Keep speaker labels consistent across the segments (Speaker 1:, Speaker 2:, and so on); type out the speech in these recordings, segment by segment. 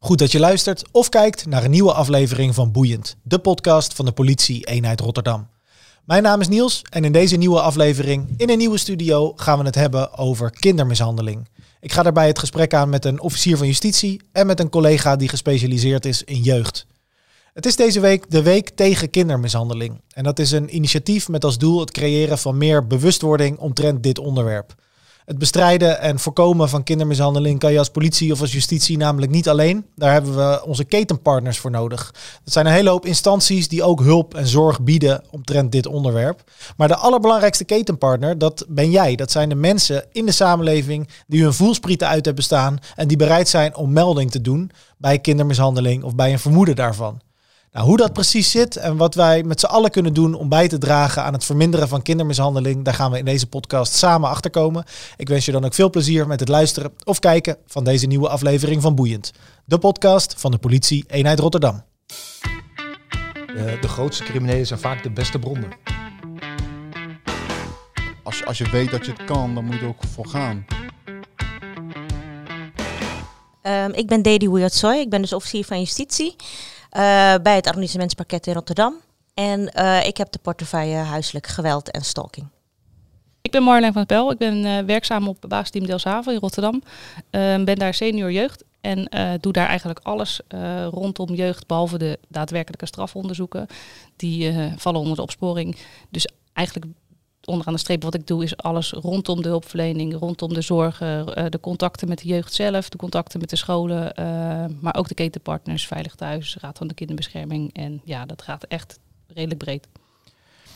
Speaker 1: Goed dat je luistert of kijkt naar een nieuwe aflevering van Boeiend, de podcast van de politie eenheid Rotterdam. Mijn naam is Niels en in deze nieuwe aflevering in een nieuwe studio gaan we het hebben over kindermishandeling. Ik ga daarbij het gesprek aan met een officier van justitie en met een collega die gespecialiseerd is in jeugd. Het is deze week de Week tegen Kindermishandeling. En dat is een initiatief met als doel het creëren van meer bewustwording omtrent dit onderwerp. Het bestrijden en voorkomen van kindermishandeling kan je als politie of als justitie namelijk niet alleen. Daar hebben we onze ketenpartners voor nodig. Dat zijn een hele hoop instanties die ook hulp en zorg bieden omtrent dit onderwerp. Maar de allerbelangrijkste ketenpartner, dat ben jij. Dat zijn de mensen in de samenleving die hun voelsprieten uit hebben staan en die bereid zijn om melding te doen bij kindermishandeling of bij een vermoeden daarvan. Nou, hoe dat precies zit en wat wij met z'n allen kunnen doen om bij te dragen aan het verminderen van kindermishandeling, daar gaan we in deze podcast samen achterkomen. Ik wens je dan ook veel plezier met het luisteren of kijken van deze nieuwe aflevering van Boeiend, de podcast van de politie eenheid Rotterdam.
Speaker 2: De, de grootste criminelen zijn vaak de beste bronnen.
Speaker 3: Als, je- als je weet dat je het kan, dan moet je er ook voor gaan.
Speaker 4: Ehm, ik ben Dedi Wiertsoy. Ik ben dus officier van justitie eh, bij het arrondissementspakket in Rotterdam. En eh, ik heb de portefeuille huiselijk geweld en stalking.
Speaker 5: Ik ben Marjolein van het Pel. Ik ben eh, werkzaam op basisteam Delfshaven in Rotterdam. Ehm, ben daar senior jeugd en eh, doe daar eigenlijk alles eh, rondom jeugd, behalve de daadwerkelijke strafonderzoeken. Die eh, vallen onder de opsporing. Dus eigenlijk onderaan de streep wat ik doe is alles rondom de hulpverlening, rondom de zorgen, eh, de contacten met de jeugd zelf, de contacten met de scholen, eh, maar ook de ketenpartners, Veilig Thuis, Raad van de Kinderbescherming. En ja, dat gaat echt redelijk breed.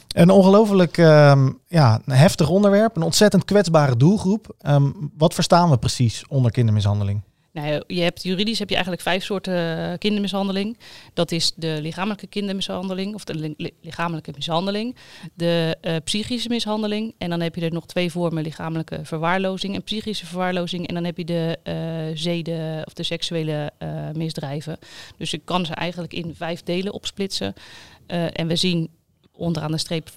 Speaker 1: Een ongelooflijk ehm, ja, heftig onderwerp, een ontzettend kwetsbare doelgroep. Ehm, wat verstaan we precies onder kindermishandeling?
Speaker 5: Nou, je hebt juridisch heb je eigenlijk vijf soorten kindermishandeling. Dat is de lichamelijke kindermishandeling of de li- li- lichamelijke mishandeling, de eh, psychische mishandeling en dan heb je er nog twee vormen lichamelijke verwaarlozing en psychische verwaarlozing en dan heb je de eh, zeden of de seksuele eh, misdrijven. Dus je kan ze eigenlijk in vijf delen opsplitsen en we zien onderaan de streep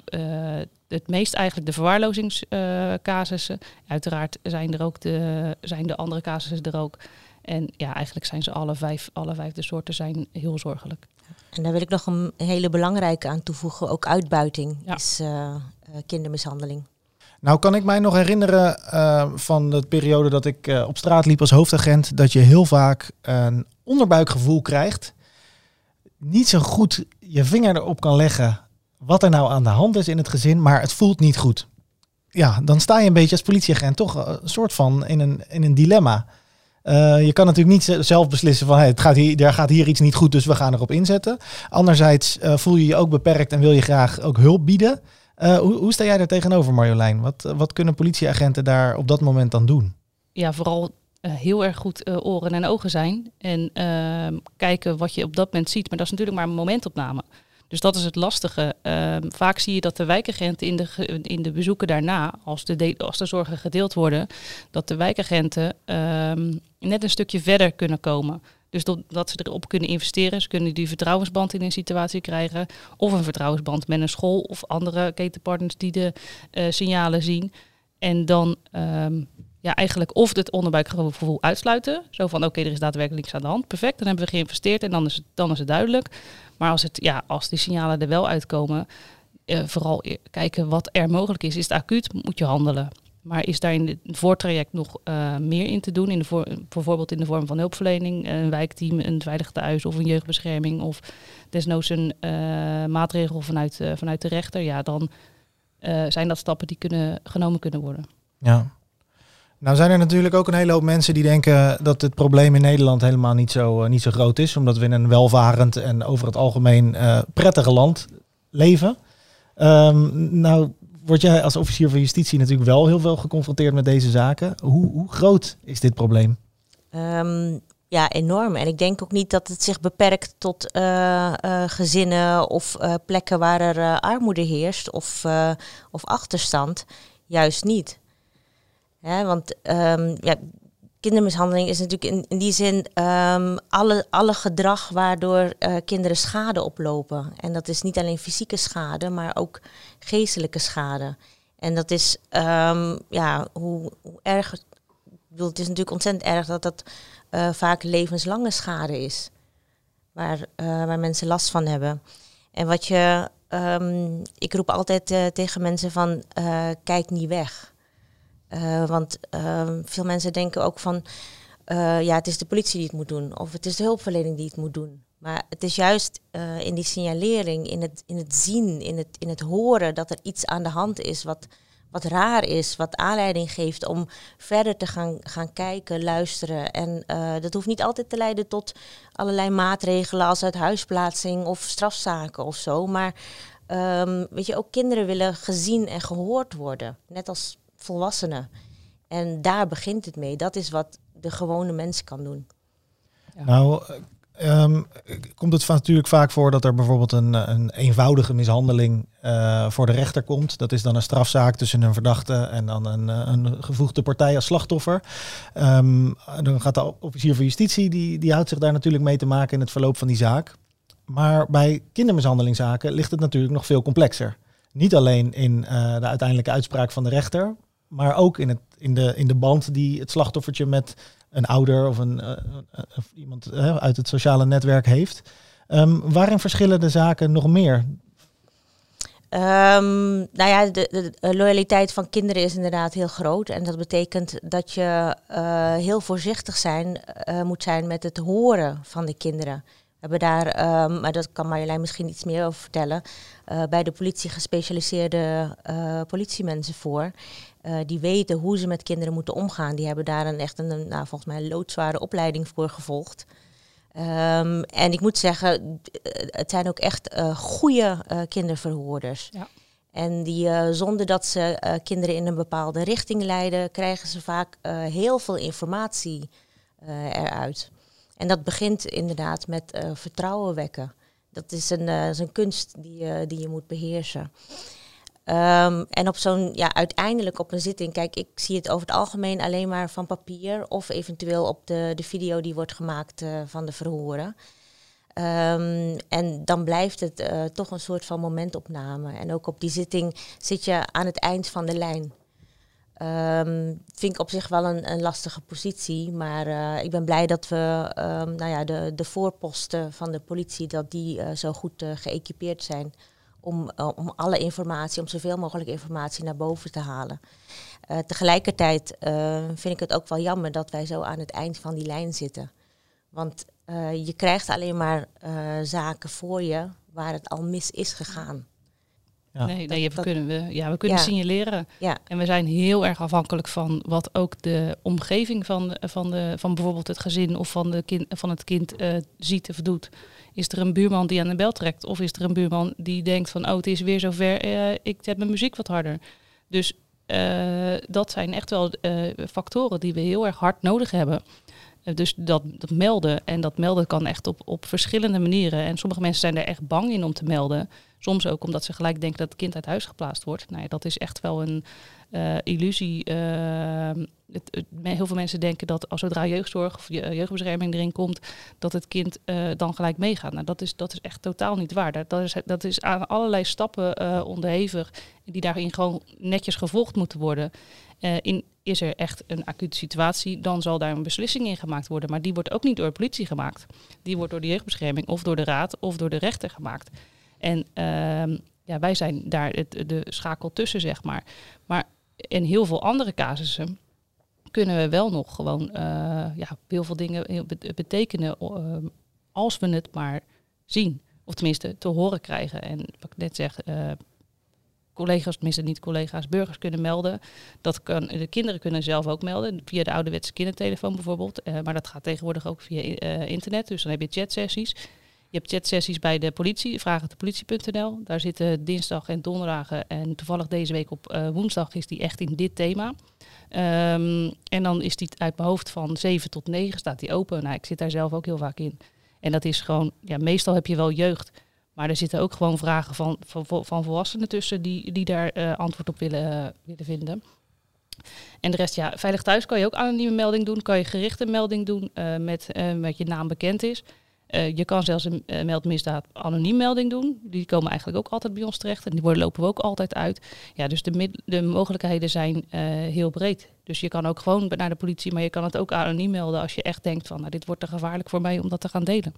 Speaker 5: het meest eigenlijk de verwaarlozingscasussen. Uiteraard zijn er ook de, zijn de andere casussen er ook. En ja, eigenlijk zijn ze alle vijf, alle vijf de soorten zijn heel zorgelijk.
Speaker 4: En daar wil ik nog een hele belangrijke aan toevoegen. Ook uitbuiting
Speaker 5: Ja.
Speaker 4: is eh, eh, kindermishandeling.
Speaker 1: Nou kan ik mij nog herinneren eh, van de periode dat ik eh, op straat liep als hoofdagent, dat je heel vaak een onderbuikgevoel krijgt. Niet zo goed je vinger erop kan leggen wat er nou aan de hand is in het gezin, maar het voelt niet goed. Ja, dan sta je een beetje als politieagent toch een soort van in een, in een dilemma. Eh, je kan natuurlijk niet ze- zelf beslissen van hey, het gaat hier, er gaat hier iets niet goed, dus we gaan erop inzetten. Anderzijds eh, voel je je ook beperkt en wil je graag ook hulp bieden. Eh, hoe, hoe sta jij daar tegenover, Marjolein? Wat, wat kunnen politieagenten daar op dat moment dan doen?
Speaker 5: Ja, vooral heel erg goed oren en ogen zijn. En ehm, kijken wat je op dat moment ziet. Maar dat is natuurlijk maar een momentopname. Dus dat is het lastige. Ehm, vaak zie je dat de wijkagenten in de, in de bezoeken daarna, als de, als de zorgen gedeeld worden, dat de wijkagenten ehm, net een stukje verder kunnen komen. Dus dat, dat ze erop kunnen investeren. Ze kunnen die vertrouwensband in een situatie krijgen. Of een vertrouwensband met een school of andere ketenpartners die de eh, signalen zien. En dan ehm, ja, eigenlijk of het onderbuikgevoel uitsluiten. Zo van oké, er is daadwerkelijk niks aan de hand. Perfect, dan hebben we geïnvesteerd en dan is het, dan is het duidelijk. Maar als, het, ja, als die signalen er wel uitkomen, eh, vooral e- kijken wat er mogelijk is. Is het acuut, moet je handelen. Maar is daar in het voortraject nog eh, meer in te doen? In de voor, bijvoorbeeld in de vorm van hulpverlening, een wijkteam, een veilig thuis of een jeugdbescherming. Of desnoods een eh, maatregel vanuit, eh, vanuit de rechter. Ja, dan eh, zijn dat stappen die kunnen, genomen kunnen worden.
Speaker 1: Ja. Nou zijn er natuurlijk ook een hele hoop mensen die denken dat het probleem in Nederland helemaal niet zo, eh, niet zo groot is. Omdat we in een welvarend en over het algemeen eh prettige land leven. Ehm, nou word jij als officier van justitie natuurlijk wel heel veel geconfronteerd met deze zaken. Hoe, hoe groot is dit probleem?
Speaker 4: Ehm, ja, enorm. En ik denk ook niet dat het zich beperkt tot eh, gezinnen of plekken waar er armoede heerst of, of achterstand. Juist niet. Want ehm, ja, kindermishandeling is natuurlijk in, die zin ehm, alle, alle gedrag waardoor eh, kinderen schade oplopen. En dat is niet alleen fysieke schade, maar ook geestelijke schade. En dat is ehm, ja, hoe, hoe erg. Het is natuurlijk ontzettend erg dat dat eh, vaak levenslange schade is. Waar, eh, waar mensen last van hebben. En wat je, ik roep altijd tegen mensen van, kijk niet weg. Eh, want ehm, veel mensen denken ook van, eh, ja, het is de politie die het moet doen. Of het is de hulpverlening die het moet doen. Maar het is juist eh, in die signalering, in het, in het zien, in het, in het horen dat er iets aan de hand is wat, wat raar is, wat aanleiding geeft om verder te gaan, gaan kijken, luisteren. En dat hoeft niet altijd te leiden tot allerlei maatregelen als uithuisplaatsing of strafzaken of zo. Maar ehm, weet je, ook kinderen willen gezien en gehoord worden, net als volwassenen. En daar begint het mee. Dat is wat de gewone mens kan doen.
Speaker 1: Nou, ehm, komt het natuurlijk vaak voor dat er bijvoorbeeld een, een eenvoudige mishandeling eh, voor de rechter komt. Dat is dan een strafzaak tussen een verdachte en dan een, eh, een gevoegde partij als slachtoffer. Ehm, dan gaat de officier van justitie, die, die houdt zich daar natuurlijk mee te maken in het verloop van die zaak. Maar bij kindermishandelingszaken ligt het natuurlijk nog veel complexer. Niet alleen in eh, de uiteindelijke uitspraak van de rechter, maar ook in, het, in, de, in de band die het slachtoffertje met een ouder of een, eh, eh, of iemand eh, uit het sociale netwerk heeft. Ehm, waarin verschillen de zaken nog meer?
Speaker 4: Ehm, nou ja, de, de, loyaliteit van kinderen is inderdaad heel groot. En dat betekent dat je heel voorzichtig zijn, moet zijn met het horen van de kinderen. We hebben daar, ehm, maar dat kan Marjolein misschien iets meer over vertellen, bij de politie gespecialiseerde politiemensen voor. Eh, die weten hoe ze met kinderen moeten omgaan. Die hebben daar een echt een, nou, volgens mij een loodzware opleiding voor gevolgd. Ehm, en ik moet zeggen, eh, het zijn ook echt eh goede kinderverhoorders.
Speaker 5: Ja.
Speaker 4: En die, zonder dat ze kinderen in een bepaalde richting leiden, krijgen ze vaak heel veel informatie eruit. En dat begint inderdaad met vertrouwen wekken. Dat is een, is een kunst die, die je moet beheersen. Ehm, en op zo'n, ja, uiteindelijk op een zitting, kijk, ik zie het over het algemeen alleen maar van papier of eventueel op de, de video die wordt gemaakt eh, van de verhoren. Ehm, en dan blijft het eh, toch een soort van momentopname. En ook op die zitting zit je aan het eind van de lijn. Ehm, vind ik op zich wel een, een lastige positie, maar eh, ik ben blij dat we nou ja, de, de voorposten van de politie dat die zo goed geëquipeerd zijn om, eh, om alle informatie, om zoveel mogelijk informatie naar boven te halen. Eh, tegelijkertijd eh, vind ik het ook wel jammer dat wij zo aan het eind van die lijn zitten. Want eh, je krijgt alleen maar eh, zaken voor je waar het al mis is gegaan.
Speaker 1: Ja.
Speaker 5: nee, nee we
Speaker 4: dat-
Speaker 5: kunnen, we, ja, we kunnen
Speaker 4: Ja.
Speaker 5: signaleren.
Speaker 4: Ja,
Speaker 5: En we zijn heel erg afhankelijk van wat ook de omgeving van, van, de, van bijvoorbeeld het gezin of van, de kind, van het kind eh, ziet of doet. Is er een buurman die aan de bel trekt? Of is er een buurman die denkt van, oh het is weer zover, eh, ik zet mijn muziek wat harder. Dus eh, dat zijn echt wel eh, factoren die we heel erg hard nodig hebben. Dus dat, dat melden. En dat melden kan echt op, op verschillende manieren. En sommige mensen zijn er echt bang in om te melden. Soms ook omdat ze gelijk denken dat het kind uit huis geplaatst wordt. Nou ja, dat is echt wel een eh, illusie. Ehm, het, heel veel mensen denken dat als zodra jeugdzorg of je- jeugdbescherming erin komt, dat het kind eh, dan gelijk meegaat. Nou, dat is, dat is echt totaal niet waar. Dat, is, dat is aan allerlei stappen eh, onderhevig die daarin gewoon netjes gevolgd moeten worden. Eh, in, is er echt een acute situatie, dan zal daar een beslissing in gemaakt worden. Maar die wordt ook niet door de politie gemaakt. Die wordt door de jeugdbescherming of door de raad of door de rechter gemaakt. En ehm, ja, wij zijn daar het, de schakel tussen, zeg maar. Maar in heel veel andere casussen kunnen we wel nog gewoon eh, ja, heel veel dingen be- betekenen eh, als we het maar zien. Of tenminste te horen krijgen. En wat ik net zeg, eh, collega's, tenminste niet collega's, burgers kunnen melden. Dat kan, de kinderen kunnen zelf ook melden, via de ouderwetse kindertelefoon bijvoorbeeld. Eh, maar dat gaat tegenwoordig ook via eh, internet. Dus dan heb je chatsessies. Je hebt chatsessies bij de politie, vragentepolitie.nl. Daar zitten dinsdag en donderdagen. En toevallig deze week op eh, woensdag is die echt in dit thema. Ehm, en dan is die uit mijn hoofd van 7 tot 9 staat die open. Nou, ik zit daar zelf ook heel vaak in. En dat is gewoon, ja, meestal heb je wel jeugd. Maar er zitten ook gewoon vragen van, van, van volwassenen tussen die, die daar eh, antwoord op willen, eh, willen vinden. En de rest, ja, veilig thuis kan je ook anonieme melding doen. Kan je gerichte melding doen met, met je naam bekend is. Eh, je kan zelfs een uh, meldmisdaad anoniem melding doen. Die komen eigenlijk ook altijd bij ons terecht. En die worden, lopen we ook altijd uit. Ja, dus de, de mogelijkheden zijn uh, heel breed. Dus je kan ook gewoon naar de politie, maar je kan het ook anoniem melden als je echt denkt van nou, dit wordt te gevaarlijk voor mij om dat te gaan delen.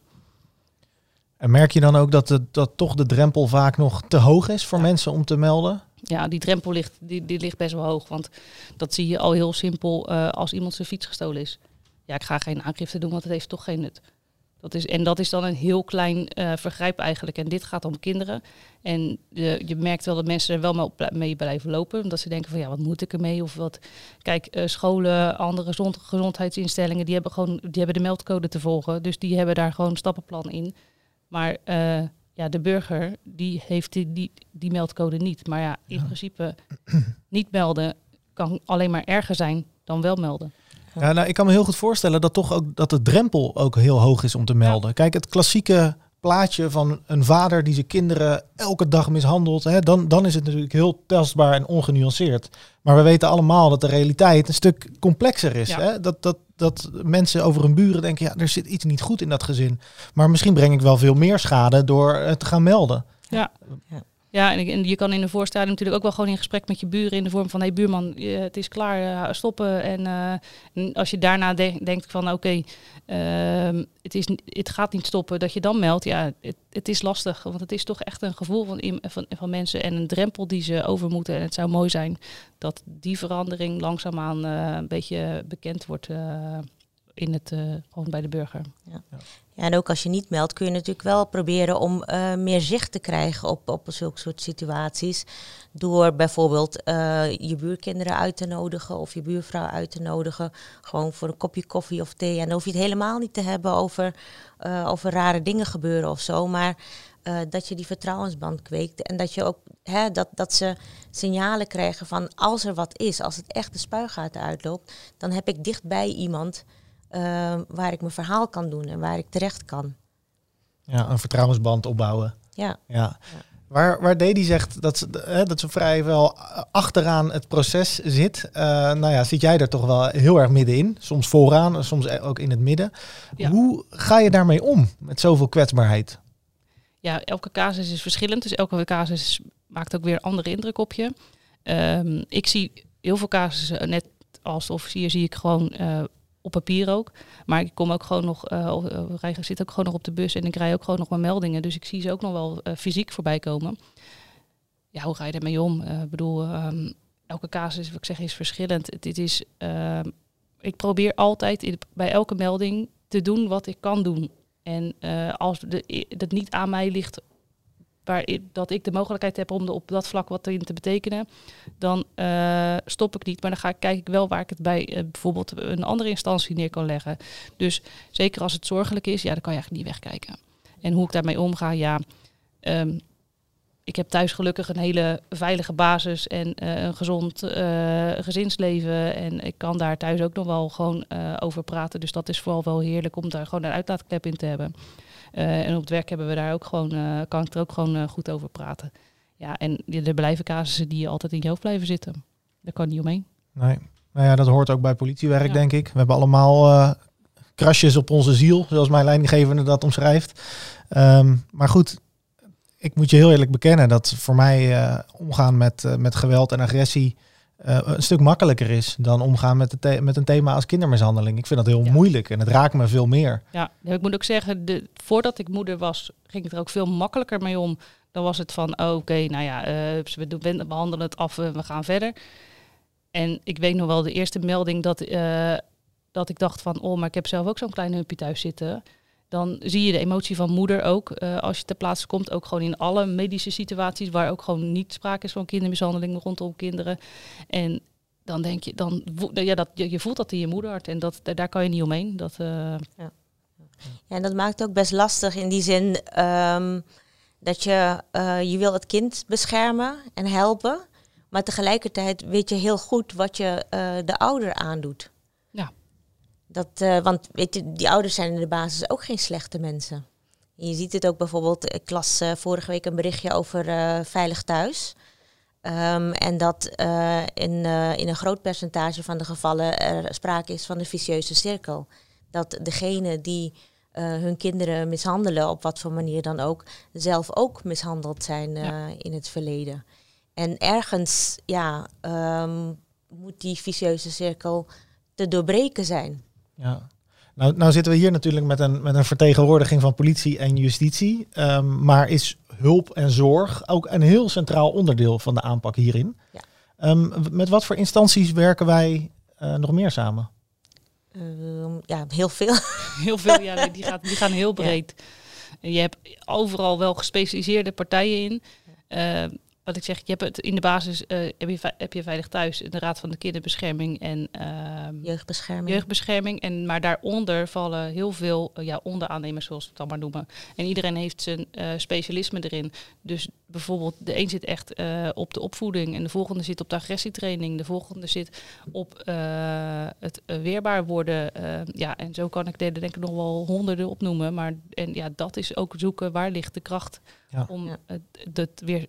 Speaker 1: En merk je dan ook dat, de, dat toch de drempel vaak nog te hoog is voor mensen om te melden?
Speaker 5: Ja, die drempel ligt, die, die ligt best wel hoog. Want dat zie je al heel simpel als iemand zijn fiets gestolen is. Ja, ik ga geen aangifte doen, want het heeft toch geen nut. Dat is, en dat is dan een heel klein uh, vergrijp eigenlijk. En dit gaat om kinderen. En je, je merkt wel dat mensen er wel mee blijven lopen. Omdat ze denken van ja, wat moet ik ermee? Of wat. Kijk, uh, scholen, andere gezond, gezondheidsinstellingen, die hebben gewoon die hebben de meldcode te volgen. Dus die hebben daar gewoon een stappenplan in. Maar uh, ja, de burger die heeft die, die, die meldcode niet. Maar ja, in ja. principe niet melden kan alleen maar erger zijn dan wel melden.
Speaker 1: Ja, nou, ik kan me heel goed voorstellen dat toch ook dat de drempel ook heel hoog is om te melden. Ja. Kijk, het klassieke plaatje van een vader die zijn kinderen elke dag mishandelt, hè, dan, dan is het natuurlijk heel tastbaar en ongenuanceerd. Maar we weten allemaal dat de realiteit een stuk complexer is.
Speaker 5: Ja.
Speaker 1: Hè? Dat, dat, dat mensen over hun buren denken, ja, er zit iets niet goed in dat gezin. Maar misschien breng ik wel veel meer schade door het te gaan melden.
Speaker 5: Ja. Ja. En, en je kan in de voorstadium natuurlijk ook wel gewoon in gesprek met je buren in de vorm van, hé hey, buurman, je, het is klaar, uh, stoppen. En, uh, en, als je daarna de denkt van, oké, okay, uh, het, is, het gaat niet stoppen, dat je dan meldt, ja, het, het, is lastig. Want het is toch echt een gevoel van, van, van mensen en een drempel die ze over moeten. En het zou mooi zijn dat die verandering langzaamaan een beetje bekend wordt in het, gewoon bij de burger.
Speaker 4: Ja. Ja, en ook als je niet meldt, kun je natuurlijk wel proberen om uh, meer zicht te krijgen op, op zulke soort situaties. Door bijvoorbeeld uh, je buurkinderen uit te nodigen of je buurvrouw uit te nodigen. Gewoon voor een kopje koffie of thee. En dan hoef je het helemaal niet te hebben over, uh, over rare dingen gebeuren of zo. Maar dat je die vertrouwensband kweekt. En dat, je ook, hè, dat, dat ze signalen krijgen van als er wat is, als het echt de spuigaten uitloopt, dan heb ik dichtbij iemand. Uh, waar ik mijn verhaal kan doen en waar ik terecht kan.
Speaker 1: Ja, een vertrouwensband opbouwen.
Speaker 4: Ja.
Speaker 1: ja. ja. Waar, waar Dedi zegt dat ze, hè, dat ze vrij wel achteraan het proces zit. Uh, nou ja, zit jij er toch wel heel erg middenin. Soms vooraan, soms ook in het midden. Ja. Hoe ga je daarmee om met zoveel kwetsbaarheid?
Speaker 5: Ja, elke casus is verschillend. Dus elke casus maakt ook weer een andere indruk op je. Um, ik zie heel veel casussen, net als officier, zie ik gewoon uh, op papier ook. Maar ik kom ook gewoon nog, uh, uh, zit ook gewoon nog op de bus en ik rij ook gewoon nog mijn meldingen. Dus ik zie ze ook nog wel uh, fysiek voorbij komen. Ja, hoe ga je ermee om? Ik bedoel, um, elke casus, wat ik zeg, is verschillend. Dit is, ehm, ik probeer altijd bij elke melding te doen wat ik kan doen. En als de, dat niet aan mij ligt waar ik, dat ik de mogelijkheid heb om er op dat vlak wat in te betekenen, dan uh, stop ik niet. Maar dan ga ik, kijk ik wel waar ik het bij uh, bijvoorbeeld een andere instantie neer kan leggen. Dus zeker als het zorgelijk is, ja, dan kan je eigenlijk niet wegkijken. En hoe ik daarmee omga, ja. Um, ik heb thuis gelukkig een hele veilige basis en uh, een gezond gezinsleven. En ik kan daar thuis ook nog wel gewoon over praten. Dus dat is vooral wel heerlijk om daar gewoon een uitlaatklep in te hebben. Uh, en op het werk hebben we daar ook gewoon, uh, kan ik er ook gewoon uh, goed over praten. Ja, en er blijven casussen die altijd in je hoofd blijven zitten. Daar kan niet omheen.
Speaker 1: Nee, nou ja, dat hoort ook bij politiewerk, ja. denk ik. We hebben allemaal krasjes op onze ziel, zoals mijn leidinggevende dat omschrijft. Um, maar goed, ik moet je heel eerlijk bekennen dat voor mij omgaan met, met geweld en agressie uh, een stuk makkelijker is dan omgaan met, de met een thema als kindermishandeling. Ik vind dat heel ja. moeilijk en het raakt me veel meer.
Speaker 5: Ja, ik moet ook zeggen, de, voordat ik moeder was, ging ik er ook veel makkelijker mee om. Dan was het van, oh, oké, okay, nou ja, uh, we, doen, we behandelen het af, uh, we gaan verder. En ik weet nog wel de eerste melding dat, dat ik dacht van, oh, maar ik heb zelf ook zo'n klein humpje thuis zitten dan zie je de emotie van moeder ook uh, als je ter plaatse komt. Ook gewoon in alle medische situaties waar ook gewoon niet sprake is van kindermishandeling rondom kinderen. En dan denk je, dan, ja, dat, je, voelt dat in je moederhart en dat, daar kan je niet omheen. Dat, uh...
Speaker 4: ja. ja, en dat maakt het ook best lastig in die zin um, dat je, uh, je wil het kind beschermen en helpen. Maar tegelijkertijd weet je heel goed wat je de ouder aandoet. Dat, uh, want weet je, die ouders zijn in de basis ook geen slechte mensen. je ziet het ook bijvoorbeeld, ik las uh, vorige week een berichtje over uh, Veilig Thuis. Um, en dat in, in een groot percentage van de gevallen er sprake is van een vicieuze cirkel. Dat degene die eh, hun kinderen mishandelen, op wat voor manier dan ook, zelf ook mishandeld zijn eh,
Speaker 5: Ja.
Speaker 4: in het verleden. En ergens ja, ehm, moet die vicieuze cirkel te doorbreken zijn.
Speaker 1: Ja. Nou, nou zitten we hier natuurlijk met een, met een vertegenwoordiging van politie en justitie. Ehm, maar is hulp en zorg ook een heel centraal onderdeel van de aanpak hierin?
Speaker 4: Ja.
Speaker 1: Ehm, met wat voor instanties werken wij eh, nog meer samen?
Speaker 4: Ehm, ja, heel veel.
Speaker 5: Heel veel, ja, die, gaat, die gaan heel breed. Je hebt overal wel gespecialiseerde partijen in. Wat ik zeg, je hebt het in de basis eh, heb, je, heb je Veilig Thuis, de Raad van de Kinderbescherming en ehm,
Speaker 4: Jeugdbescherming.
Speaker 5: jeugdbescherming. En, maar daaronder vallen heel veel eh, ja, onderaannemers, zoals we het dan maar noemen. En iedereen heeft zijn eh, specialisme erin. Dus bijvoorbeeld, de een zit echt eh, op de opvoeding en de volgende zit op de agressietraining. De volgende zit op eh, het weerbaar worden. eh, ja, en zo kan ik er denk ik nog wel honderden opnoemen. Maar en ja, dat is ook zoeken waar ligt de kracht
Speaker 1: Ja.
Speaker 5: om
Speaker 4: Ja.
Speaker 5: het, het weer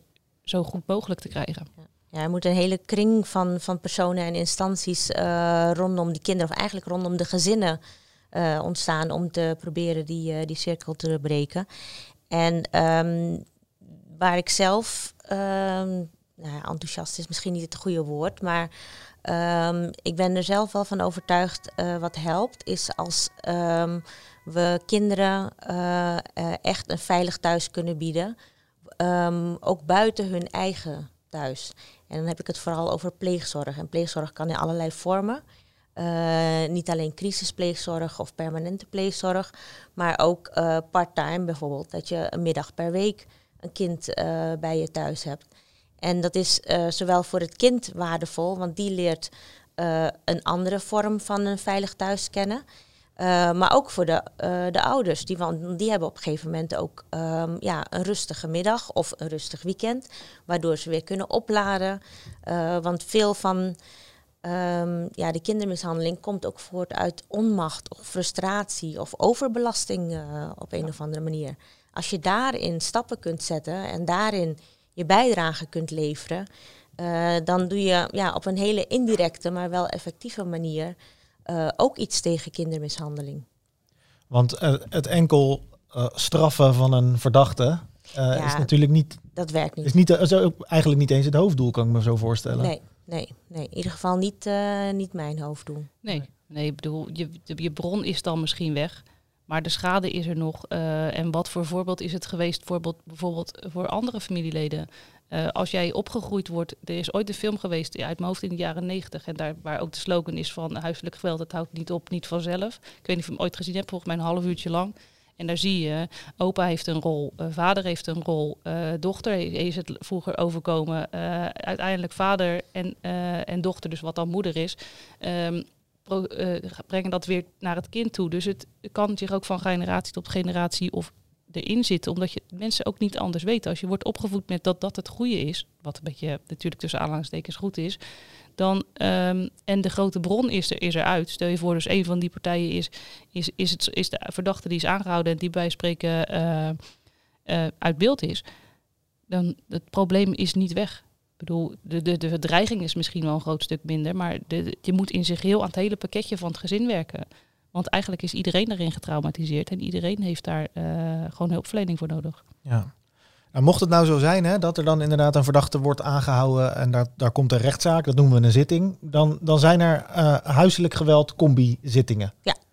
Speaker 5: zo goed mogelijk te krijgen.
Speaker 4: Ja, er moet een hele kring van, van personen en instanties eh, rondom die kinderen, of eigenlijk rondom de gezinnen, eh, ontstaan om te proberen die, eh, die cirkel te doorbreken. En ehm, waar ik zelf, ehm, nou enthousiast is misschien niet het goede woord, maar ehm, ik ben er zelf wel van overtuigd wat helpt, is als we kinderen echt een veilig thuis kunnen bieden. Ehm, ook buiten hun eigen thuis. En dan heb ik het vooral over pleegzorg. En pleegzorg kan in allerlei vormen. Eh, niet alleen crisispleegzorg of permanente pleegzorg, maar ook eh part-time bijvoorbeeld. Dat je een middag per week een kind eh, bij je thuis hebt. En dat is zowel voor het kind waardevol, want die leert een andere vorm van een veilig thuis kennen. Eh, maar ook voor de, eh, de ouders. Die, want die hebben op een gegeven moment ook ehm, ja, een rustige middag of een rustig weekend. Waardoor ze weer kunnen opladen. Eh, want veel van ehm, ja, de kindermishandeling komt ook voort uit onmacht of frustratie of overbelasting op een of andere manier. Als je daarin stappen kunt zetten en daarin je bijdrage kunt leveren, dan doe je ja, op een hele indirecte, maar wel effectieve manier eh, ook iets tegen kindermishandeling.
Speaker 1: Want eh, het enkel eh, straffen van een verdachte eh,
Speaker 4: Ja.
Speaker 1: is natuurlijk niet,
Speaker 4: Dat werkt niet.
Speaker 1: is niet zo, eigenlijk niet eens het hoofddoel, kan ik me zo voorstellen.
Speaker 4: Nee, nee, nee. In ieder geval niet, eh, niet mijn hoofddoel.
Speaker 5: Nee, nee, ik bedoel, je, de- je bron is dan misschien weg, maar de schade is er nog. eh, en wat voor voorbeeld is het geweest, bijvoorbeeld, bijvoorbeeld voor andere familieleden? Eh, als jij opgegroeid wordt, er is ooit een film geweest uit mijn hoofd in de jaren negentig, en daar waar ook de slogan is van huiselijk geweld, het houdt niet op, niet vanzelf. Ik weet niet of je hem ooit gezien hebt, volgens mij een half uurtje lang. En daar zie je, opa heeft een rol, eh, vader heeft een rol, eh, dochter is het vroeger overkomen, eh, uiteindelijk vader en, eh, en dochter, dus wat dan moeder is. Ehm, eh, brengen dat weer naar het kind toe. Dus het kan zich ook van generatie tot generatie of erin zitten, omdat je mensen ook niet anders weten. Als je wordt opgevoed met dat dat het goede is, wat een beetje natuurlijk tussen aanhalingstekens goed is, dan ehm, en de grote bron is er is eruit. Stel je voor, dus een van die partijen is, is, is, het, is de verdachte die is aangehouden en die bij spreken eh, eh, uit beeld is, dan het probleem is niet weg. Ik bedoel, de, de, de dreiging is misschien wel een groot stuk minder, maar je moet in zich heel aan het hele pakketje van het gezin werken. Want eigenlijk is iedereen daarin getraumatiseerd en iedereen heeft daar eh, gewoon hulpverlening voor nodig.
Speaker 1: Ja. Nou, mocht het nou zo zijn hè, dat er dan inderdaad een verdachte wordt aangehouden en daar, daar komt een rechtszaak, dat noemen we een zitting, dan, dan zijn er eh, huiselijk geweld combi-zittingen.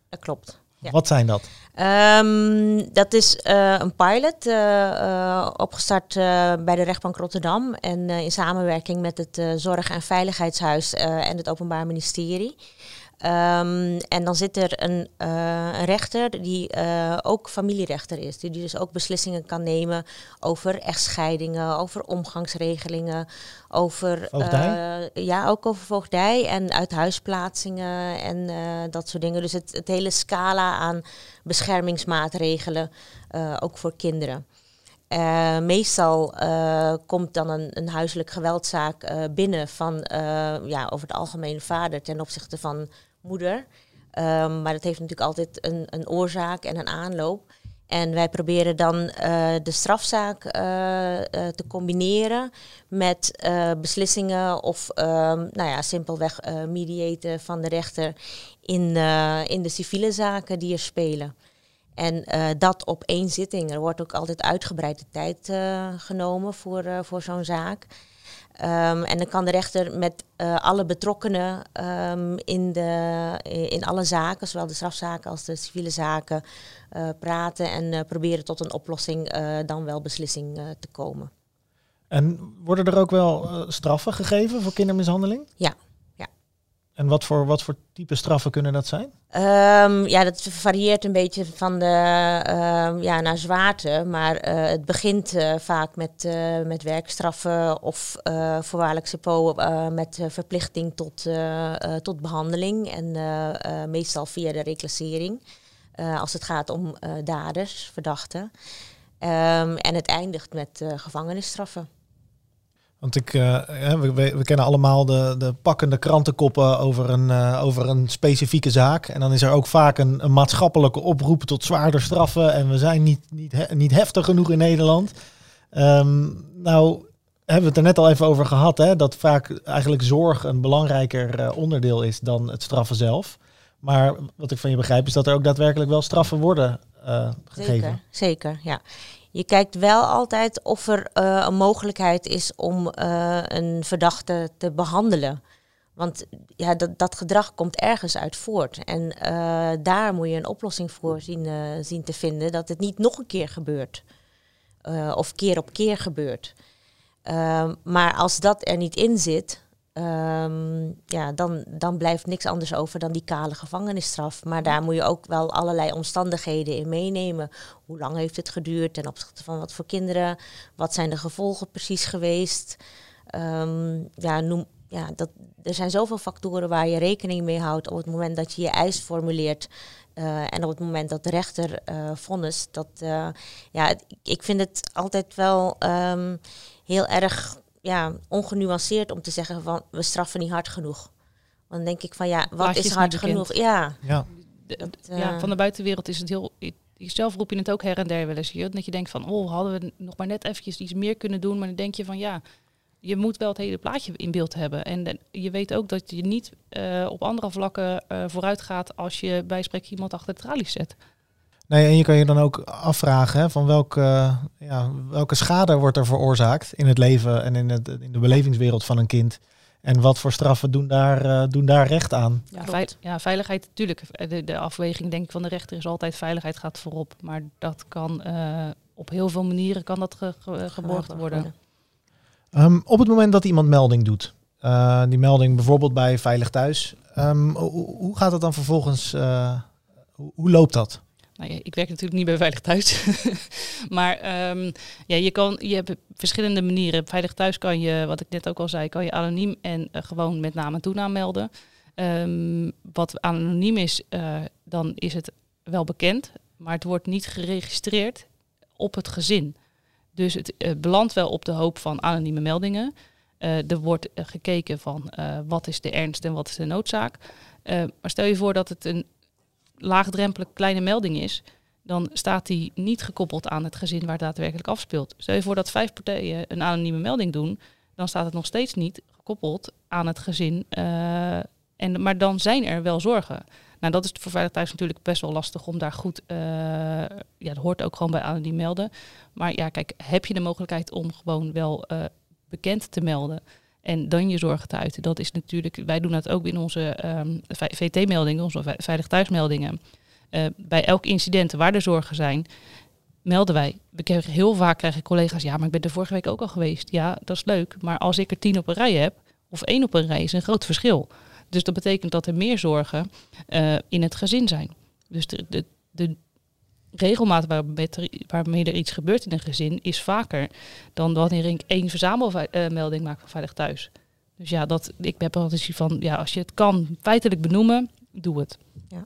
Speaker 4: Dat klopt. Ja.
Speaker 1: Wat zijn dat?
Speaker 4: Ehm, dat is eh, een pilot eh, eh, opgestart eh, bij de rechtbank Rotterdam en eh, in samenwerking met het eh, Zorg- en Veiligheidshuis eh, en het Openbaar Ministerie. Ehm, en dan zit er een, eh, een rechter die eh, ook familierechter is, die, die dus ook beslissingen kan nemen over echtscheidingen, over omgangsregelingen, over
Speaker 1: Voogdij?
Speaker 4: eh, ja, ook over voogdij en uithuisplaatsingen en dat soort dingen. Dus het, het hele scala aan beschermingsmaatregelen, ook voor kinderen. Eh, meestal eh, komt dan een, een huiselijk geweldzaak eh, binnen van ja, over het algemeen vader ten opzichte van moeder. Ehm, maar dat heeft natuurlijk altijd een, een oorzaak en een aanloop. En wij proberen dan de strafzaak te combineren met beslissingen of ehm, nou ja, simpelweg mediaten van de rechter in, in de civiele zaken die er spelen. En eh, dat op één zitting. Er wordt ook altijd uitgebreide tijd eh, genomen voor, eh, voor zo'n zaak. Ehm, en dan kan de rechter met alle betrokkenen ehm, in, de, in alle zaken, zowel de strafzaken als de civiele zaken, praten en proberen tot een oplossing, dan wel beslissing te komen.
Speaker 1: En worden er ook wel straffen gegeven voor kindermishandeling?
Speaker 4: Ja.
Speaker 1: En wat voor, wat voor type straffen kunnen dat zijn?
Speaker 4: Ehm, ja, dat varieert een beetje van de ehm, ja, naar zwaarte. Maar eh, het begint eh, vaak met, eh, met werkstraffen of voorwaardelijk eh, met verplichting tot, tot behandeling. En meestal via de reclassering. als het gaat om daders, verdachten. Ehm, en het eindigt met gevangenisstraffen.
Speaker 1: Want ik, eh, we, we kennen allemaal de, de pakkende krantenkoppen over een, eh, over een specifieke zaak. En dan is er ook vaak een, maatschappelijke oproep tot zwaarder straffen. En we zijn niet, niet, niet heftig genoeg in Nederland. Ehm, nou, hebben we het er net al even over gehad, hè, dat vaak eigenlijk zorg een belangrijker eh, onderdeel is dan het straffen zelf. Maar wat ik van je begrijp is dat er ook daadwerkelijk wel straffen worden gegeven.
Speaker 4: Zeker, zeker, ja. Je kijkt wel altijd of er eh, een mogelijkheid is om eh, een verdachte te behandelen. Want ja, dat, dat gedrag komt ergens uit voort. En eh, daar moet je een oplossing voor zien, zien te vinden, dat het niet nog een keer gebeurt. Of keer op keer gebeurt. Ehm, maar als dat er niet in zit, ehm, ja, dan, dan blijft niks anders over dan die kale gevangenisstraf. Maar daar moet je ook wel allerlei omstandigheden in meenemen. Hoe lang heeft het geduurd ten opzichte van wat voor kinderen? Wat zijn de gevolgen precies geweest? Ehm, ja, noem, ja, dat, er zijn zoveel factoren waar je rekening mee houdt op het moment dat je je eis formuleert. eh, en op het moment dat de rechter eh vonnis, dat, eh, ja, ik vind het altijd wel ehm, heel erg ja, ongenuanceerd om te zeggen van we straffen niet hard genoeg. Want dan denk ik van ja, wat is
Speaker 5: is
Speaker 4: hard genoeg? Ja,
Speaker 1: Ja.
Speaker 4: Eh,
Speaker 5: van de buitenwereld is het heel... Zelf roep je het ook her en der wel eens. je- Dat je denkt van, oh, hadden we nog maar net eventjes iets meer kunnen doen. Maar dan denk je van, ja, je moet wel het hele plaatje in beeld hebben. En je weet ook dat je niet eh, op andere vlakken eh, vooruit gaat als je bij iemand achter de tralies zet.
Speaker 1: Nee, en je kan je dan ook afvragen hè, van welke, ja, welke schade wordt er veroorzaakt in het leven en in, het, in de belevingswereld van een kind. En wat voor straffen doen daar, eh, doen daar recht aan?
Speaker 5: Ja, vei- ja veiligheid natuurlijk. De, de afweging denk ik van de rechter is altijd veiligheid gaat voorop. Maar dat kan eh, op heel veel manieren kan dat ge- ge- geborgd worden.
Speaker 1: Ehm, op het moment dat iemand melding doet, eh, die melding bijvoorbeeld bij Veilig Thuis, ehm, hoe, hoe gaat het dan vervolgens, eh, hoe, hoe loopt dat?
Speaker 5: Nou, ja, ik werk natuurlijk niet bij Veilig Thuis. maar ehm, ja, je, kan, je hebt verschillende manieren. Veilig Thuis kan je, wat ik net ook al zei, kan je anoniem en eh, gewoon met naam en toenaam melden. Ehm, wat anoniem is, eh, dan is het wel bekend, maar het wordt niet geregistreerd op het gezin. Dus het eh, belandt wel op de hoop van anonieme meldingen. Er wordt gekeken van wat is de ernst en wat is de noodzaak. Maar stel je voor dat het een laagdrempelig kleine melding is, dan staat die niet gekoppeld aan het gezin waar het daadwerkelijk afspeelt. Stel je voor dat vijf partijen een anonieme melding doen, dan staat het nog steeds niet gekoppeld aan het gezin. eh, en, maar dan zijn er wel zorgen. Nou, dat is voor Veilig Thuis natuurlijk best wel lastig om daar goed... eh, ja, dat hoort ook gewoon bij anoniem melden. Maar ja, kijk, heb je de mogelijkheid om gewoon wel eh, bekend te melden... En dan je zorgen te uiten. Dat is natuurlijk, wij doen dat ook in onze ehm, VT-meldingen, onze ve- veilig thuismeldingen. Eh, bij elk incident waar er zorgen zijn, melden wij. Krijgen heel vaak krijgen collega's, ja, maar ik ben er vorige week ook al geweest. Ja, dat is leuk. Maar als ik er tien op een rij heb, of één op een rij, is een groot verschil. Dus dat betekent dat er meer zorgen eh, in het gezin zijn. Dus de, de, de regelmaat waarmee er, iets gebeurt in een gezin is vaker dan wanneer ik één verzamelmelding maak van Veilig Thuis. Dus ja, dat, ik heb altijd van, ja, als je het kan feitelijk benoemen, doe het.
Speaker 4: Ja,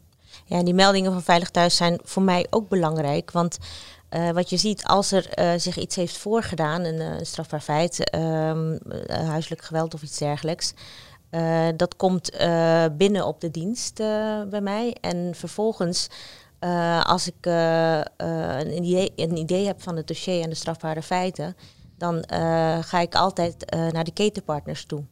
Speaker 4: en die meldingen van Veilig Thuis zijn voor mij ook belangrijk. Want eh, wat je ziet, als er eh, zich iets heeft voorgedaan, een eh, strafbaar feit, ehm, eh, huiselijk geweld of iets dergelijks. eh, dat komt eh, binnen op de dienst eh, bij mij. En vervolgens, eh, als ik eh, eh, een, idee, een idee heb van het dossier en de strafbare feiten, dan ga ik altijd naar de ketenpartners toe.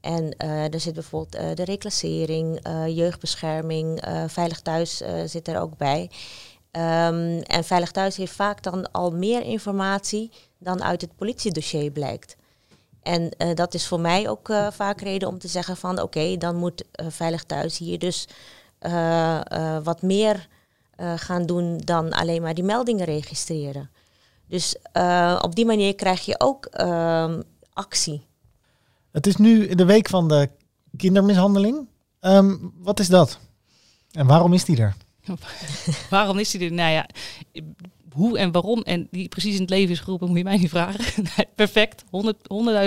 Speaker 4: En er zit bijvoorbeeld de reclassering, jeugdbescherming, veilig thuis zit er ook bij. Ehm, en Veilig Thuis heeft vaak dan al meer informatie dan uit het politiedossier blijkt. En dat is voor mij ook vaak reden om te zeggen van oké, dan moet Veilig Thuis hier dus wat meer eh, gaan doen dan alleen maar die meldingen registreren. Dus eh, op die manier krijg je ook ehm, actie.
Speaker 1: Het is nu de week van de kindermishandeling. Ehm, wat is dat? En waarom is die er?
Speaker 5: Waarom is hij er? Nou ja, hoe en waarom en die precies in het leven is geroepen, moet je mij niet vragen. Perfect, 100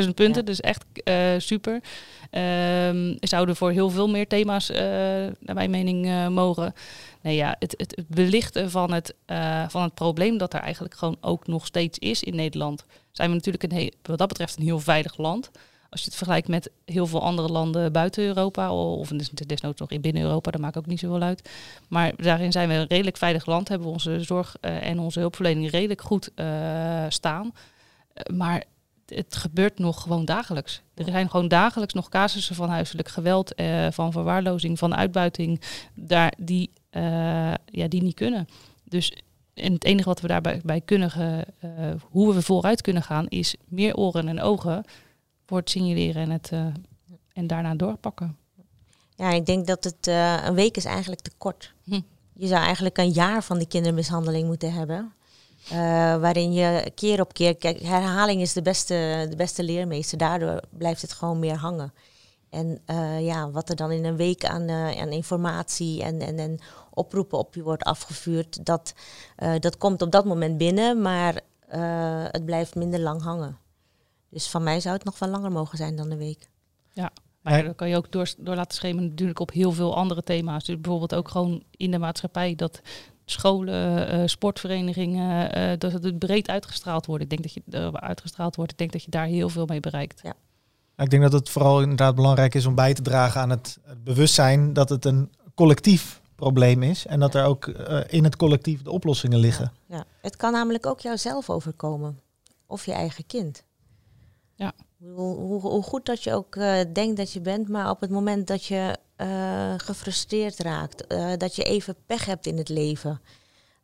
Speaker 5: 100.000 punten,
Speaker 4: Ja.
Speaker 5: dus echt eh, super. Ehm zouden voor heel veel meer thema's, eh, naar mijn mening, eh, mogen. Nee, ja, het, het, belichten van het, eh, van het probleem dat er eigenlijk gewoon ook nog steeds is in Nederland. Zijn we natuurlijk een wat dat betreft een heel veilig land. Als je het vergelijkt met heel veel andere landen buiten Europa, of des- desnoods nog in binnen Europa, dat maakt ook niet zoveel uit. Maar daarin zijn we een redelijk veilig land, hebben we onze zorg eh, en onze hulpverlening redelijk goed eh, staan. Maar het gebeurt nog gewoon dagelijks. Er zijn gewoon dagelijks nog casussen van huiselijk geweld, eh, van verwaarlozing, van uitbuiting, daar, die, eh, ja, die niet kunnen. Dus en het enige wat we daarbij bij kunnen, eh, hoe we vooruit kunnen gaan, is meer oren en ogen voor het signaleren en, het, en daarna doorpakken.
Speaker 4: Ja, ik denk dat het een week is eigenlijk te kort.
Speaker 5: Hm.
Speaker 4: Je zou eigenlijk een jaar van die kindermishandeling moeten hebben. Eh, waarin je keer op keer, kijk, herhaling is de beste, de beste leermeester. Daardoor blijft het gewoon meer hangen. En eh, ja, wat er dan in een week aan, eh, aan informatie en, en, en oproepen op je wordt afgevuurd, dat, eh, dat komt op dat moment binnen, maar eh, het blijft minder lang hangen. Dus van mij zou het nog wel langer mogen zijn dan een week.
Speaker 5: Maar
Speaker 1: Ja.
Speaker 5: dan kan je ook door, door laten schemen natuurlijk op heel veel andere thema's. Dus bijvoorbeeld ook gewoon in de maatschappij dat scholen, eh, sportverenigingen, eh, dat het breed uitgestraald wordt. Ik denk dat je eh, uitgestraald wordt. Ik denk dat je daar heel veel mee bereikt.
Speaker 1: Nou, ik denk dat het vooral inderdaad belangrijk is om bij te dragen aan het, bewustzijn dat het een collectief probleem is. En dat er ook in het collectief de oplossingen liggen.
Speaker 4: Ja. Het kan namelijk ook jouzelf overkomen. Of je eigen kind.
Speaker 5: Ja.
Speaker 4: Hoe, goed dat je ook eh, denkt dat je bent, maar op het moment dat je eh, gefrustreerd raakt, eh, dat je even pech hebt in het leven.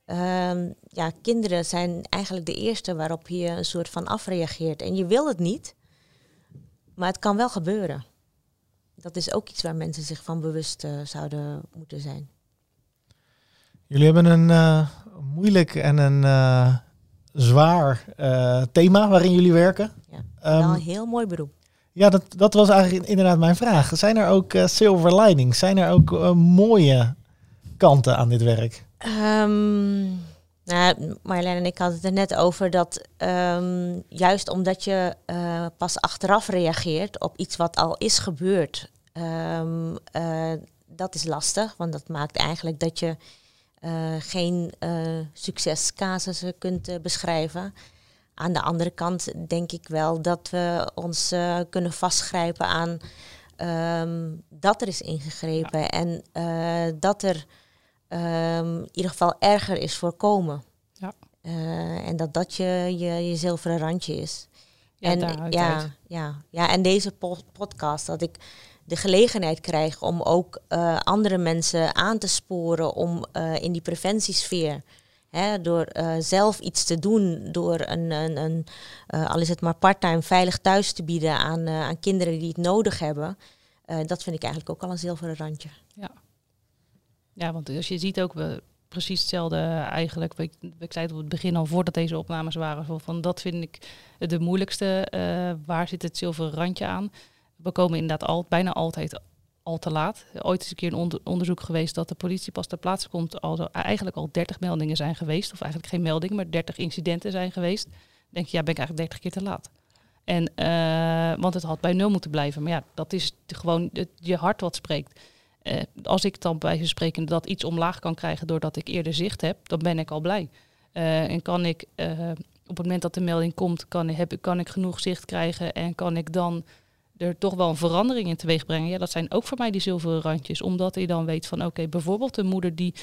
Speaker 4: Ehm, ja, kinderen zijn eigenlijk de eerste waarop je een soort van afreageert. En je wil het niet, maar het kan wel gebeuren. Dat is ook iets waar mensen zich van bewust zouden moeten zijn.
Speaker 1: Jullie hebben een moeilijk en een zwaar thema waarin jullie werken.
Speaker 4: Ja.
Speaker 1: Ehm,
Speaker 4: wel een heel mooi beroep.
Speaker 1: ja, dat, dat was eigenlijk inderdaad mijn vraag. Zijn er ook eh, silver linings? Zijn er ook eh, mooie kanten aan dit werk?
Speaker 4: Ehm nou, Marjolein en ik hadden het er net over dat ehm, juist omdat je eh, pas achteraf reageert op iets wat al is gebeurd, dat is lastig, want dat maakt eigenlijk dat je geen succescasussen kunt beschrijven. Aan de andere kant denk ik wel dat we ons eh, kunnen vastgrijpen aan ehm, dat er is ingegrepen en eh, dat er ehm, in ieder geval erger is voorkomen.
Speaker 5: Ja.
Speaker 4: Eh, en dat dat je, je, je zilveren randje is.
Speaker 5: Ja,
Speaker 4: en, ja, ja, ja, en deze po- podcast, dat ik de gelegenheid krijg om ook andere mensen aan te sporen om in die preventiesfeer, door eh, zelf iets te doen, door een, een, een eh, al is het maar parttime, veilig thuis te bieden aan, eh, aan kinderen die het nodig hebben. dat vind ik eigenlijk ook al een zilveren randje.
Speaker 5: Ja, want als je ziet ook we precies hetzelfde eigenlijk. Ik, ik zei het op het begin al voordat deze opnames waren. Van, dat vind ik de moeilijkste. waar zit het zilveren randje aan? We komen inderdaad al, bijna altijd al te laat. Ooit is een keer een onder- onderzoek geweest dat de politie pas ter plaatse komt als er eigenlijk al 30 meldingen zijn geweest. Of eigenlijk geen meldingen, maar 30 incidenten zijn geweest. Denk je, ja, ben ik eigenlijk 30 keer te laat. En, eh, want het had bij nul moeten blijven. Maar ja, dat is gewoon het, je hart wat spreekt. Eh, als ik dan bij spreken dat iets omlaag kan krijgen doordat ik eerder zicht heb, dan ben ik al blij. Eh, en kan ik op het moment dat de melding komt, kan, heb, kan ik genoeg zicht krijgen en kan ik dan er toch wel een verandering in teweeg brengen. Ja, dat zijn ook voor mij die zilveren randjes. Omdat je dan weet van oké, bijvoorbeeld een moeder die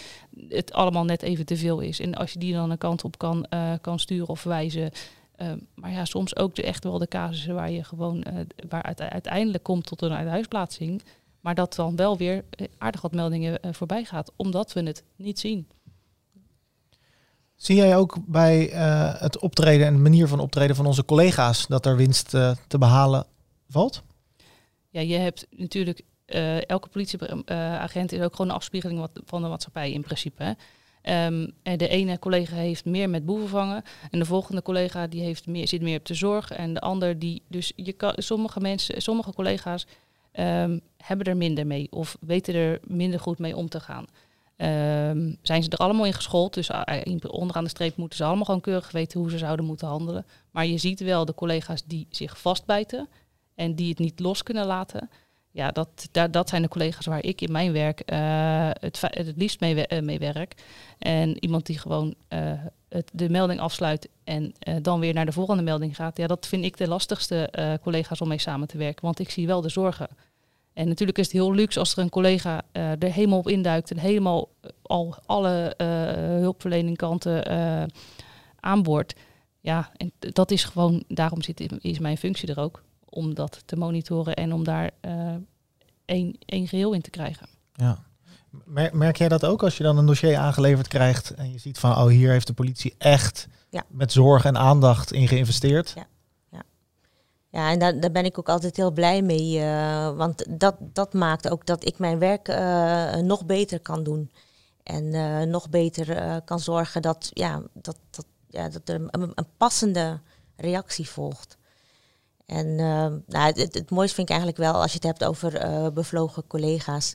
Speaker 5: het allemaal net even te veel is. En als je die dan een kant op kan, eh, kan sturen of wijzen. Eh, maar ja, soms ook de, echt wel de casussen waar je gewoon eh, waar uiteindelijk komt tot een uithuisplaatsing. Maar dat dan wel weer aardig wat meldingen voorbij gaat, omdat we het niet zien.
Speaker 1: Zie jij ook bij uh, het optreden en de manier van optreden van onze collega's dat er winst uh, te behalen valt?
Speaker 5: Ja, je hebt natuurlijk, uh, elke politieagent is ook gewoon een afspiegeling wat, van de maatschappij in principe. Hè. Um, en de ene collega heeft meer met boeven vangen en de volgende collega die heeft meer, zit meer op de zorg en de ander die, dus je kan, sommige mensen, sommige collega's um, hebben er minder mee of weten er minder goed mee om te gaan. Um, zijn ze er allemaal in geschoold, dus uh, onderaan de streep moeten ze allemaal gewoon keurig weten hoe ze zouden moeten handelen. Maar je ziet wel de collega's die zich vastbijten en die het niet los kunnen laten. Ja, dat, dat, dat zijn de collega's waar ik in mijn werk uh, het, het liefst mee, uh, mee werk. En iemand die gewoon het, de melding afsluit en dan weer naar de volgende melding gaat. Ja, dat vind ik de lastigste collega's om mee samen te werken. Want ik zie wel de zorgen. En natuurlijk is het heel luxe als er een collega er helemaal op induikt en helemaal al alle hulpverleningkanten aanboort. Ja, en dat is gewoon, daarom zit, is mijn functie er ook om dat te monitoren en om daar uh, één, één geheel in te krijgen.
Speaker 1: Ja. Merk jij dat ook als je dan een dossier aangeleverd krijgt en je ziet van, oh hier heeft de politie echt ja. met zorg en aandacht in geïnvesteerd?
Speaker 4: Ja, ja. ja en daar, daar ben ik ook altijd heel blij mee, uh, want dat, dat maakt ook dat ik mijn werk uh, nog beter kan doen. En nog beter kan zorgen dat, ja, dat, dat, ja, dat er een, een passende reactie volgt. En uh, nou, het, mooiste vind ik eigenlijk wel als je het hebt over uh, bevlogen collega's.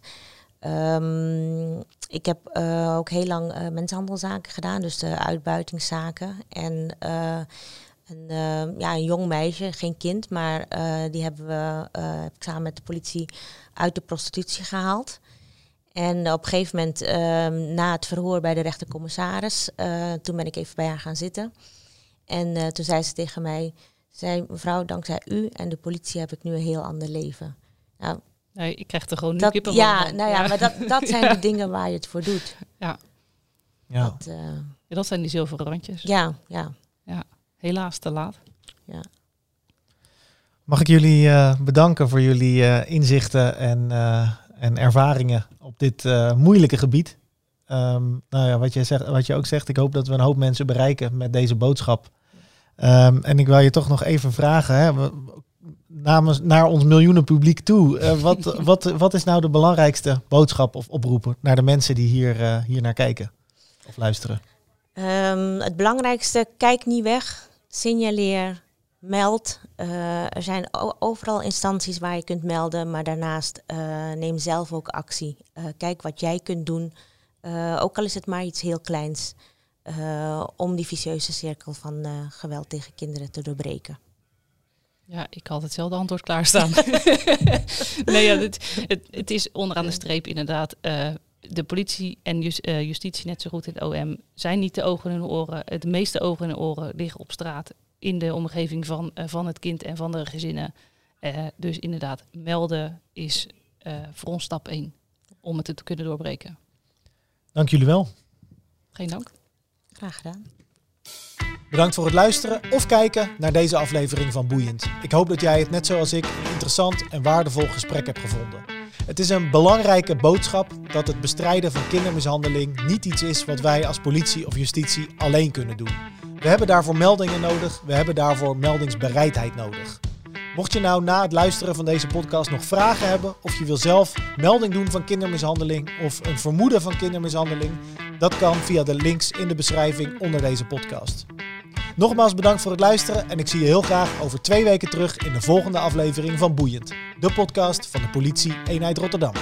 Speaker 4: Um, ik heb uh, ook heel lang mensenhandelzaken gedaan, dus de uitbuitingszaken. En een, ja, een jong meisje, geen kind, maar die hebben we heb ik samen met de politie uit de prostitutie gehaald. En op een gegeven moment, ehm, na het verhoor bij de rechtercommissaris, toen ben ik even bij haar gaan zitten. En toen zei ze tegen mij, zei mevrouw, dankzij u en de politie heb ik nu een heel ander leven. Nou,
Speaker 5: nee, ik krijg er gewoon
Speaker 4: dat, kippen ja, nou ja, maar dat, dat zijn de dingen waar je het voor doet.
Speaker 5: Ja.
Speaker 1: Ja.
Speaker 5: Dat, uh, ja, dat zijn die zilveren randjes.
Speaker 4: Ja, ja.
Speaker 5: Ja, helaas te laat.
Speaker 4: Ja.
Speaker 1: Mag ik jullie uh, bedanken voor jullie uh, inzichten en, en ervaringen op dit moeilijke gebied. Um, nou ja, wat je, zegt, wat je ook zegt, ik hoop dat we een hoop mensen bereiken met deze boodschap. Um, en ik wil je toch nog even vragen, hè, namens naar ons miljoenen publiek toe. Uh, wat, wat, wat is nou de belangrijkste boodschap of oproepen naar de mensen die hier, uh, hier naar kijken of luisteren?
Speaker 4: Um, het belangrijkste, kijk niet weg, signaleer, meld. Uh, er zijn overal instanties waar je kunt melden, maar daarnaast neem zelf ook actie. kijk wat jij kunt doen, ook al is het maar iets heel kleins. Uh, om die vicieuze cirkel van uh, geweld tegen kinderen te doorbreken?
Speaker 5: Ja, ik had hetzelfde antwoord klaarstaan. nee, ja, het, het, het, is onderaan de streep inderdaad. Uh, de politie en just, justitie, net zo goed in het OM, zijn niet de ogen en de oren. Het meeste ogen en oren liggen op straat in de omgeving van, van het kind en van de gezinnen. dus inderdaad, melden is voor ons stap één om het te kunnen doorbreken.
Speaker 1: Dank jullie wel.
Speaker 5: Geen dank.
Speaker 4: Graag.
Speaker 1: Bedankt voor het luisteren of kijken naar deze aflevering van Boeiend. Ik hoop dat jij het net zoals ik een interessant en waardevol gesprek hebt gevonden. Het is een belangrijke boodschap dat het bestrijden van kindermishandeling niet iets is wat wij als politie of justitie alleen kunnen doen. We hebben daarvoor meldingen nodig, we hebben daarvoor meldingsbereidheid nodig. Mocht je nou na het luisteren van deze podcast nog vragen hebben of je wil zelf melding doen van kindermishandeling of een vermoeden van kindermishandeling, dat kan via de links in de beschrijving onder deze podcast. Nogmaals bedankt voor het luisteren en ik zie je heel graag over twee weken terug in de volgende aflevering van Boeiend, de podcast van de politie Eenheid Rotterdam.